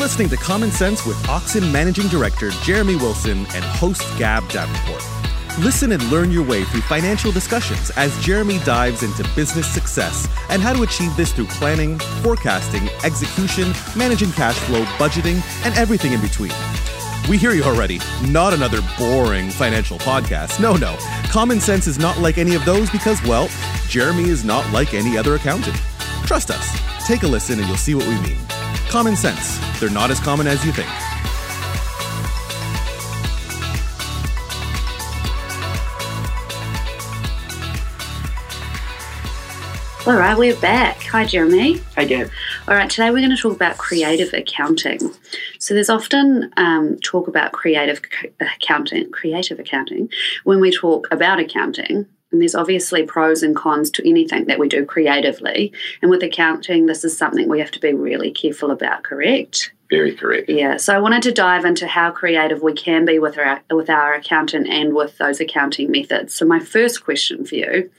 Listening to Common Cents with Oxen Managing Director Jeremy Wilson and host Gab Davenport. Listen and learn your way through financial discussions as Jeremy dives into business success and how to achieve this through planning, forecasting, execution, managing cash flow, budgeting, and everything in between. We hear you already. Not another boring financial podcast. No, no. Common Cents is not like any of those because, well, Jeremy is not like any other accountant. Trust us. Take a listen and you'll see what we mean. Common Cents. They're not as common as you think. All right, we're back. Hi, Jeremy. Hey, Gab. All right, today we're going to talk about creative accounting. So there's often um, talk about creative accounting, creative accounting, when we talk about accounting. And there's obviously pros and cons to anything that we do creatively. And with accounting, this is something we have to be really careful about, correct? Very correct. Yeah. So I wanted to dive into how creative we can be with our with our accountant and with those accounting methods. So my first question for you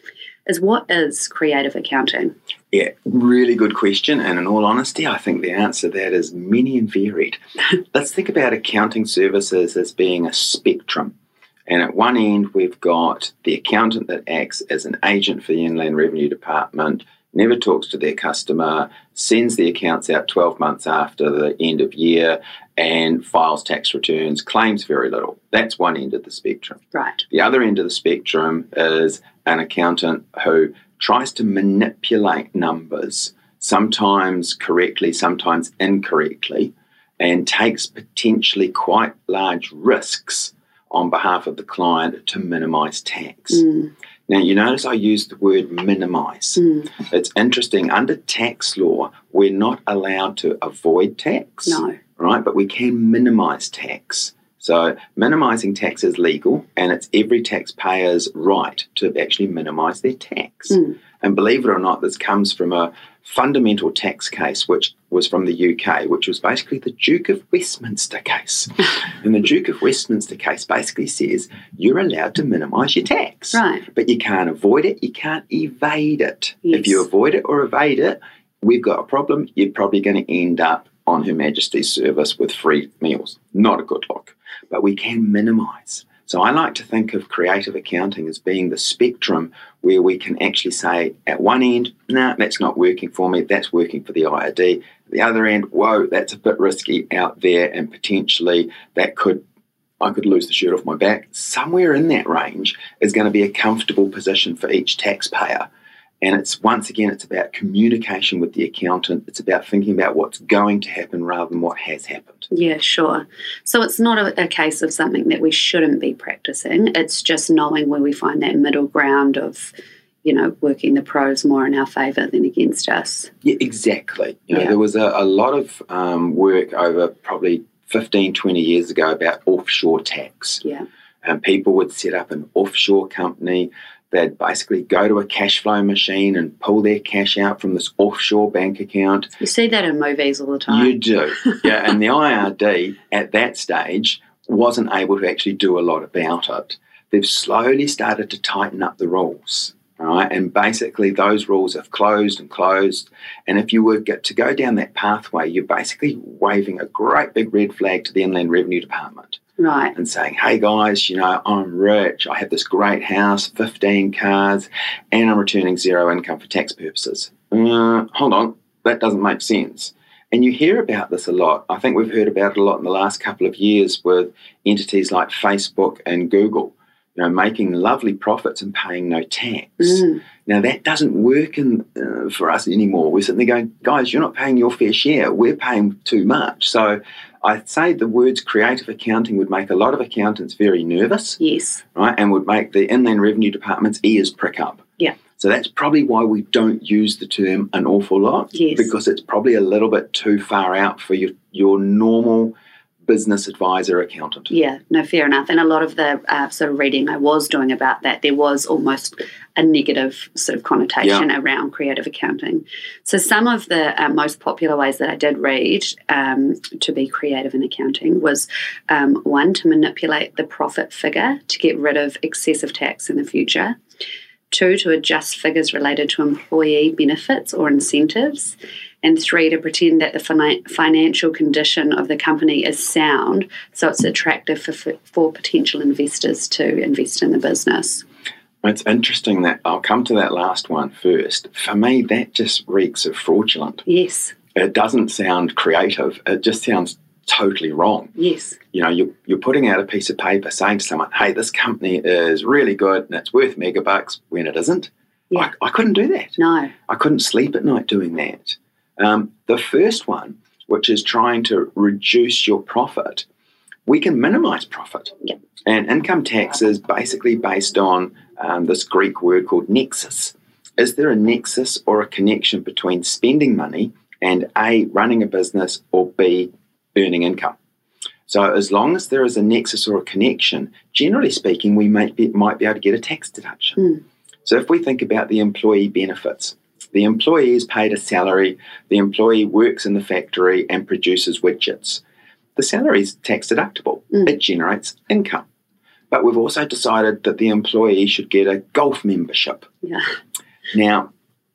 is what is creative accounting? Yeah, really good question. And in all honesty, I think the answer to that is many and varied. Let's think about accounting services as being a spectrum. And at one end, we've got the accountant that acts as an agent for the Inland Revenue Department, never talks to their customer, sends the accounts out 12 months after the end of year, and files tax returns, claims very little. That's one end of the spectrum. Right. The other end of the spectrum is an accountant who tries to manipulate numbers, sometimes correctly, sometimes incorrectly, and takes potentially quite large risks on behalf of the client to minimize tax. Mm. Now, you notice I use the word minimize. Mm. It's interesting. Under tax law, we're not allowed to avoid tax No. right? But we can minimize tax. So, minimizing tax is legal and it's every taxpayer's right to actually minimize their tax. Mm. And believe it or not, this comes from a fundamental tax case, which was from the UK, which was basically the Duke of Westminster case. and the Duke of Westminster case basically says you're allowed to minimize your tax, Right. but you can't avoid it, you can't evade it. Yes. If you avoid it or evade it, we've got a problem. You're probably going to end up on Her Majesty's service with free meals. Not a good look, but we can minimize. So I like to think of creative accounting as being the spectrum where we can actually say at one end, nah, that's not working for me, that's working for the IRD. At the other end, whoa, that's a bit risky out there and potentially that could I could lose the shirt off my back. Somewhere in that range is going to be a comfortable position for each taxpayer. And it's once again, it's about communication with the accountant. It's about thinking about what's going to happen rather than what has happened. Yeah, sure. So it's not a, a case of something that we shouldn't be practicing. It's just knowing where we find that middle ground of, you know, working the pros more in our favour than against us. Yeah, exactly. You know, Yeah. there was a, a lot of um, work over probably 15, 20 years ago about offshore tax. Yeah. And people would set up an offshore company. They'd basically go to a cash flow machine and pull their cash out from this offshore bank account. You see that in movies all the time. You do. yeah, and the IRD at that stage wasn't able to actually do a lot about it. They've slowly started to tighten up the rules. all Right, and basically those rules have closed and closed. And if you were to go down that pathway, you're basically waving a great big red flag to the Inland Revenue Department right. and saying, hey guys, you know, I'm rich, I have this great house, 15 cars, and I'm returning zero income for tax purposes. Uh, hold on, that doesn't make sense. And you hear about this a lot. I think we've heard about it a lot in the last couple of years with entities like Facebook and Google, you know, making lovely profits and paying no tax. Mm. Now that doesn't work in, uh, for us anymore. We're sitting there going, guys, you're not paying your fair share. We're paying too much. So I'd say the words creative accounting would make a lot of accountants very nervous, Yes. right, and would make the Inland Revenue Department's ears prick up. Yeah. So that's probably why we don't use the term an awful lot, Yes. because it's probably a little bit too far out for your your normal business advisor accountant. Yeah, no, fair enough. And a lot of the uh, sort of reading I was doing about that, there was almost a negative sort of connotation around creative accounting. So, some of the uh, most popular ways that I did read um, to be creative in accounting was um, one, to manipulate the profit figure to get rid of excessive tax in the future. Two, to adjust figures related to employee benefits or incentives. And three, to pretend that the fina- financial condition of the company is sound, so it's attractive for, for potential investors to invest in the business. It's interesting that I'll come to that last one first. For me, that just reeks of fraudulent. Yes. It doesn't sound creative. It just sounds totally wrong. Yes. You know, you're, you're putting out a piece of paper saying to someone, hey, this company is really good and it's worth megabucks when it isn't. Yeah. I, I couldn't do that. No. I couldn't sleep at night doing that. Um, the first one, which is trying to reduce your profit, we can minimize profit. And income tax is basically based on um, this Greek word called nexus. Is there a nexus or a connection between spending money and A, running a business, or B, earning income? So, as long as there is a nexus or a connection, generally speaking, we might be, might be able to get a tax deduction. Mm. So, if we think about the employee benefits, the employee is paid a salary, the employee works in the factory and produces widgets. The salary is tax deductible, Mm. it generates income. But we've also decided that the employee should get a golf membership. Yeah. Now,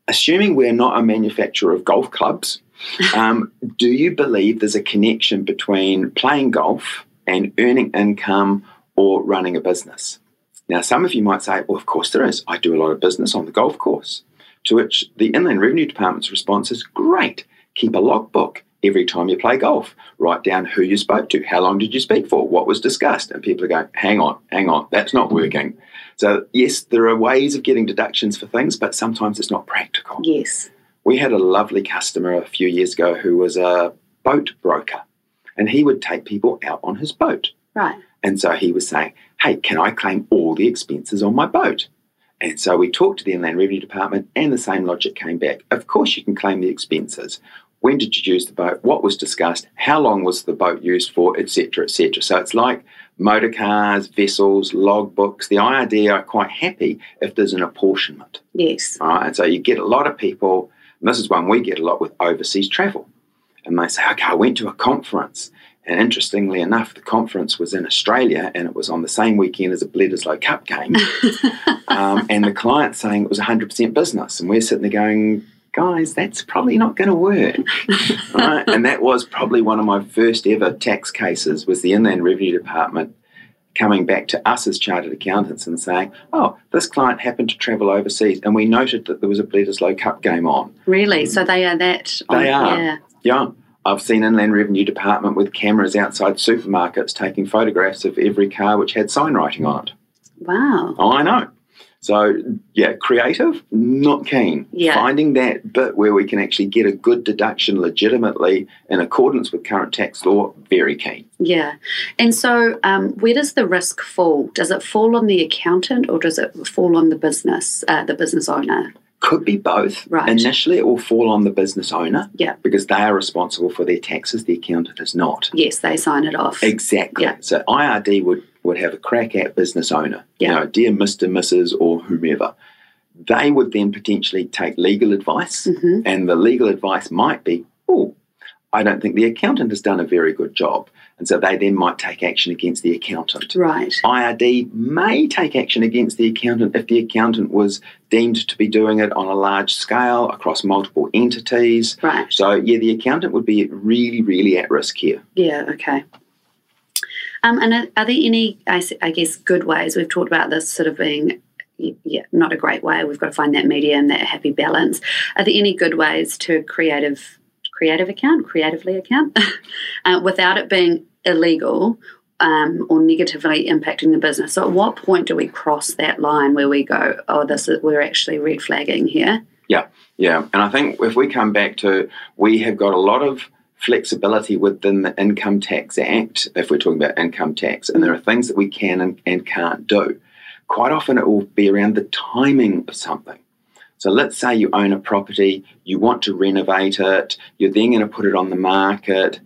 assuming we're not a manufacturer of golf clubs, um, do you believe there's a connection between playing golf and earning income or running a business? Now, some of you might say, well, of course there is. I do a lot of business on the golf course. To which the Inland Revenue Department's response is great. Keep a logbook every time you play golf. Write down who you spoke to, how long did you speak for, what was discussed. And people are going, hang on, hang on, that's not working. So, yes, there are ways of getting deductions for things, but sometimes it's not practical. Yes. We had a lovely customer a few years ago who was a boat broker, and he would take people out on his boat. Right. And so he was saying, Hey, can I claim all the expenses on my boat? And so we talked to the Inland Revenue Department, and the same logic came back. Of course, you can claim the expenses. When did you use the boat? What was discussed? How long was the boat used for? Etc. Etc. So it's like motor cars, vessels, logbooks. The IRD are quite happy if there's an apportionment. Yes. All right. And so you get a lot of people, and this is one we get a lot with overseas travel. And they say, okay, I went to a conference. And interestingly enough, the conference was in Australia and it was on the same weekend as a Bledisloe Cup game. um, and the client saying it was 100% business. And we're sitting there going, guys, that's probably not going to work. right? And that was probably one of my first ever tax cases was the Inland Revenue Department coming back to us as chartered accountants and saying, oh, this client happened to travel overseas and we noted that there was a Bledisloe Cup game on. Really? So they are that. They are. Yeah. Yeah. I've seen Inland Revenue Department with cameras outside supermarkets taking photographs of every car which had sign writing on it. Wow. I know. So, yeah, creative, not keen. Yeah. Finding that bit where we can actually get a good deduction legitimately in accordance with current tax law, very keen. Yeah. And so, um, where does the risk fall? Does it fall on the accountant or does it fall on the business, uh, the business owner? Could be both. Right. Initially, it will fall on the business owner Yeah. because they are responsible for their taxes, the accountant is not. Yes, they sign it off. Exactly. Yeah. So IRD would, would have a crack at business owner, Yeah. you know, dear Mr., Mrs., or whomever. They would then potentially take legal advice, Mhm. and the legal advice might be, oh, I don't think the accountant has done a very good job. And so they then might take action against the accountant. Right. IRD may take action against the accountant if the accountant was deemed to be doing it on a large scale across multiple entities. Right. So, yeah, the accountant would be really, really at risk here. Yeah. Okay. Um, and are, are there any, I guess, good ways? We've talked about this sort of being, yeah, not a great way. We've got to find that medium, that happy balance. Are there any good ways to creative, creative account, creatively account, uh, without it being illegal um, or negatively impacting the business? So, at what point do we cross that line where we go, oh, this is we're actually red flagging here? Yeah, yeah. And I think if we come back to, we have got a lot of flexibility within the Income Tax Act, if we're talking about income tax, and there are things that we can and, and can't do. Quite often it will be around the timing of something. So let's say you own a property, you want to renovate it, you're then going to put it on the market.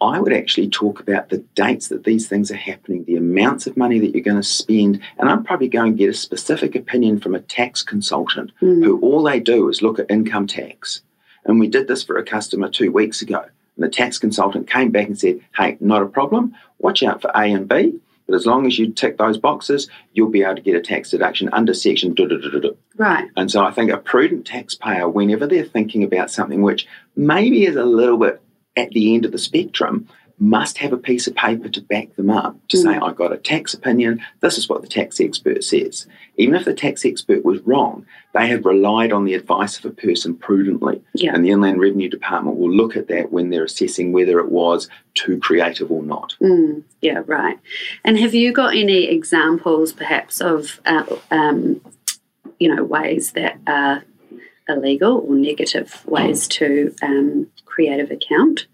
I would actually talk about the dates that these things are happening, the amounts of money that you're going to spend, and I'm probably going to get a specific opinion from a tax consultant Mm. who all they do is look at income tax. And we did this for a customer two weeks ago. And the tax consultant came back and said, Hey, not a problem. Watch out for A and B. But as long as you tick those boxes, you'll be able to get a tax deduction under section. Right. And so I think a prudent taxpayer, whenever they're thinking about something which maybe is a little bit at the end of the spectrum, must have a piece of paper to back them up to say, Mm. I've got a tax opinion, this is what the tax expert says. Even if the tax expert was wrong, they have relied on the advice of a person prudently. Yeah. And the Inland Revenue Department will look at that when they're assessing whether it was too creative or not. Mm, yeah, right. And have you got any examples, perhaps, of uh, um, you know ways that are illegal or negative ways to um, creative account?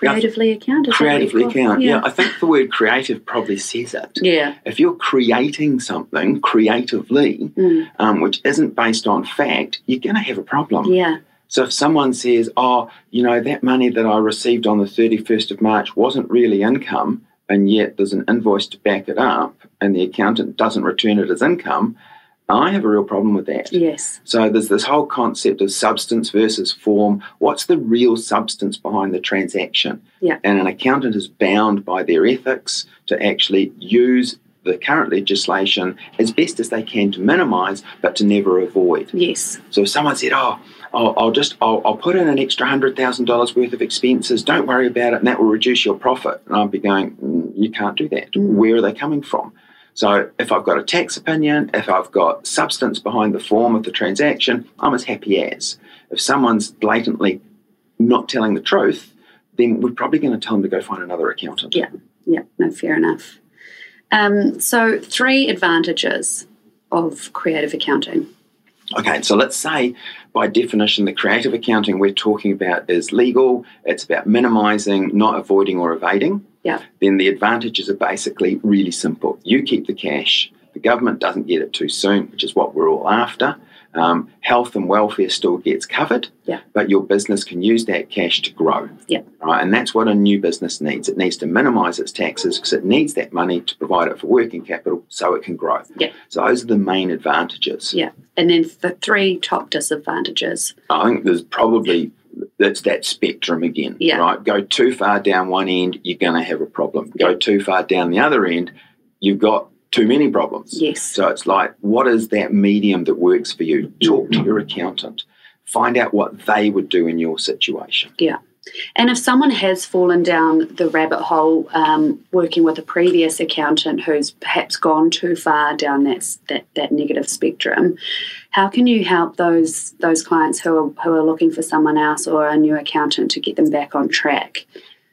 Yeah, Creatively account. is that what you Creatively account. Yeah. I think the word creative probably says it. Yeah. If you're creating something creatively, Mm, um, which isn't based on fact, you're going to have a problem. yeah. So if someone says, oh, you know, that money that I received on the 31st of March wasn't really income, and yet there's an invoice to back it up, and the accountant doesn't return it as income, I have a real problem with that. Yes. So there's this whole concept of substance versus form. What's the real substance behind the transaction? Yeah. And an accountant is bound by their ethics to actually use the current legislation as best as they can to minimise, but to never avoid. Yes. So if someone said, "Oh, I'll, I'll just I'll, I'll put in an extra hundred thousand dollars worth of expenses. Don't worry about it, and that will reduce your profit," and I'd be going, mm, "You can't do that. Mm. Where are they coming from?" So if I've got a tax opinion, if I've got substance behind the form of the transaction, I'm as happy as. If someone's blatantly not telling the truth, then we're probably going to tell them to go find another accountant. Yeah. Yeah. No, fair enough. Um, so, three advantages of creative accounting. Okay, so let's say by definition, the creative accounting we're talking about is legal, it's about minimizing, not avoiding or evading. Yeah. Then the advantages are basically really simple. You keep the cash, the government doesn't get it too soon, which is what we're all after. Um, health and welfare still gets covered, Yeah. but your business can use that cash to grow. Yeah. Right, and that's what a new business needs. It needs to minimize its taxes because it needs that money to provide it for working capital so it can grow. Yeah. So those are the main advantages. Yeah. And then the three top disadvantages. I think there's probably that's that spectrum again. Yeah. Right. Go too far down one end, you're going to have a problem. Go too far down the other end, you've got too many problems. Yes. So it's like, what is that medium that works for you? Talk to mm-hmm. your accountant. Find out what they would do in your situation. And if someone has fallen down the rabbit hole um, working with a previous accountant who's perhaps gone too far down that, that that negative spectrum, how can you help those those clients who are who are looking for someone else or a new accountant to get them back on track?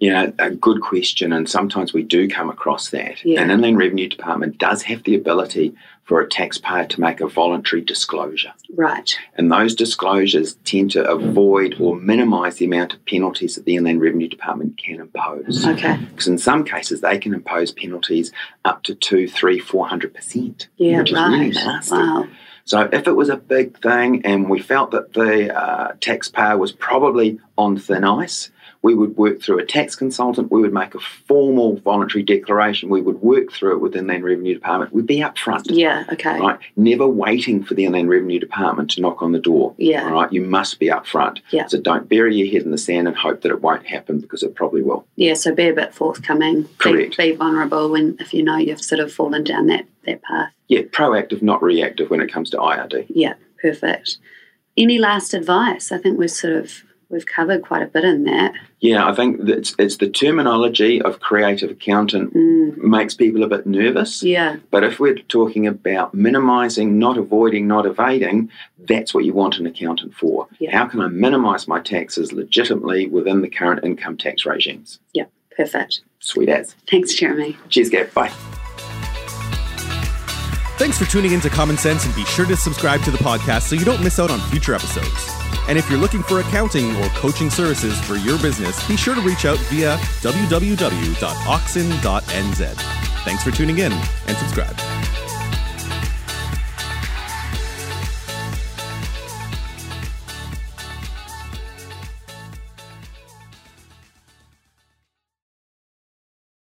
Yeah, a good question. And sometimes we do come across that. Yeah. An Inland Revenue Department does have the ability for a taxpayer to make a voluntary disclosure. Right. And those disclosures tend to avoid or minimise the amount of penalties that the Inland Revenue Department can impose. Okay. Because in some cases, they can impose penalties up to two, three, four hundred percent, Yeah. which is really right. nasty. Wow. So if it was a big thing and we felt that the uh, taxpayer was probably on thin ice, we would work through a tax consultant. We would make a formal voluntary declaration. We would work through it with the Inland Revenue Department. We'd be upfront. Yeah. Okay. Right, never waiting for the Inland Revenue Department to knock on the door. Yeah. Right? you must be upfront. Yeah. So don't bury your head in the sand and hope that it won't happen because it probably will. Yeah. So be a bit forthcoming. Be, Correct. be vulnerable when if you know you've sort of fallen down that that path. Yeah, proactive, not reactive when it comes to IRD. Yeah, perfect. Any last advice? I think we're sort of we've covered quite a bit in that. Yeah, I think it's, it's the terminology of creative accountant Mm, makes people a bit nervous. yeah, But if we're talking about minimising, not avoiding, not evading, that's what you want an accountant for. Yeah. How can I minimise my taxes legitimately within the current income tax regimes? Yeah, perfect. Sweet as. Thanks, Jeremy. Cheers, Gab. Bye. Thanks for tuning into Common Cents and be sure to subscribe to the podcast so you don't miss out on future episodes. And if you're looking for accounting or coaching services for your business, be sure to reach out via www.oxen.nz. Thanks for tuning in and subscribe.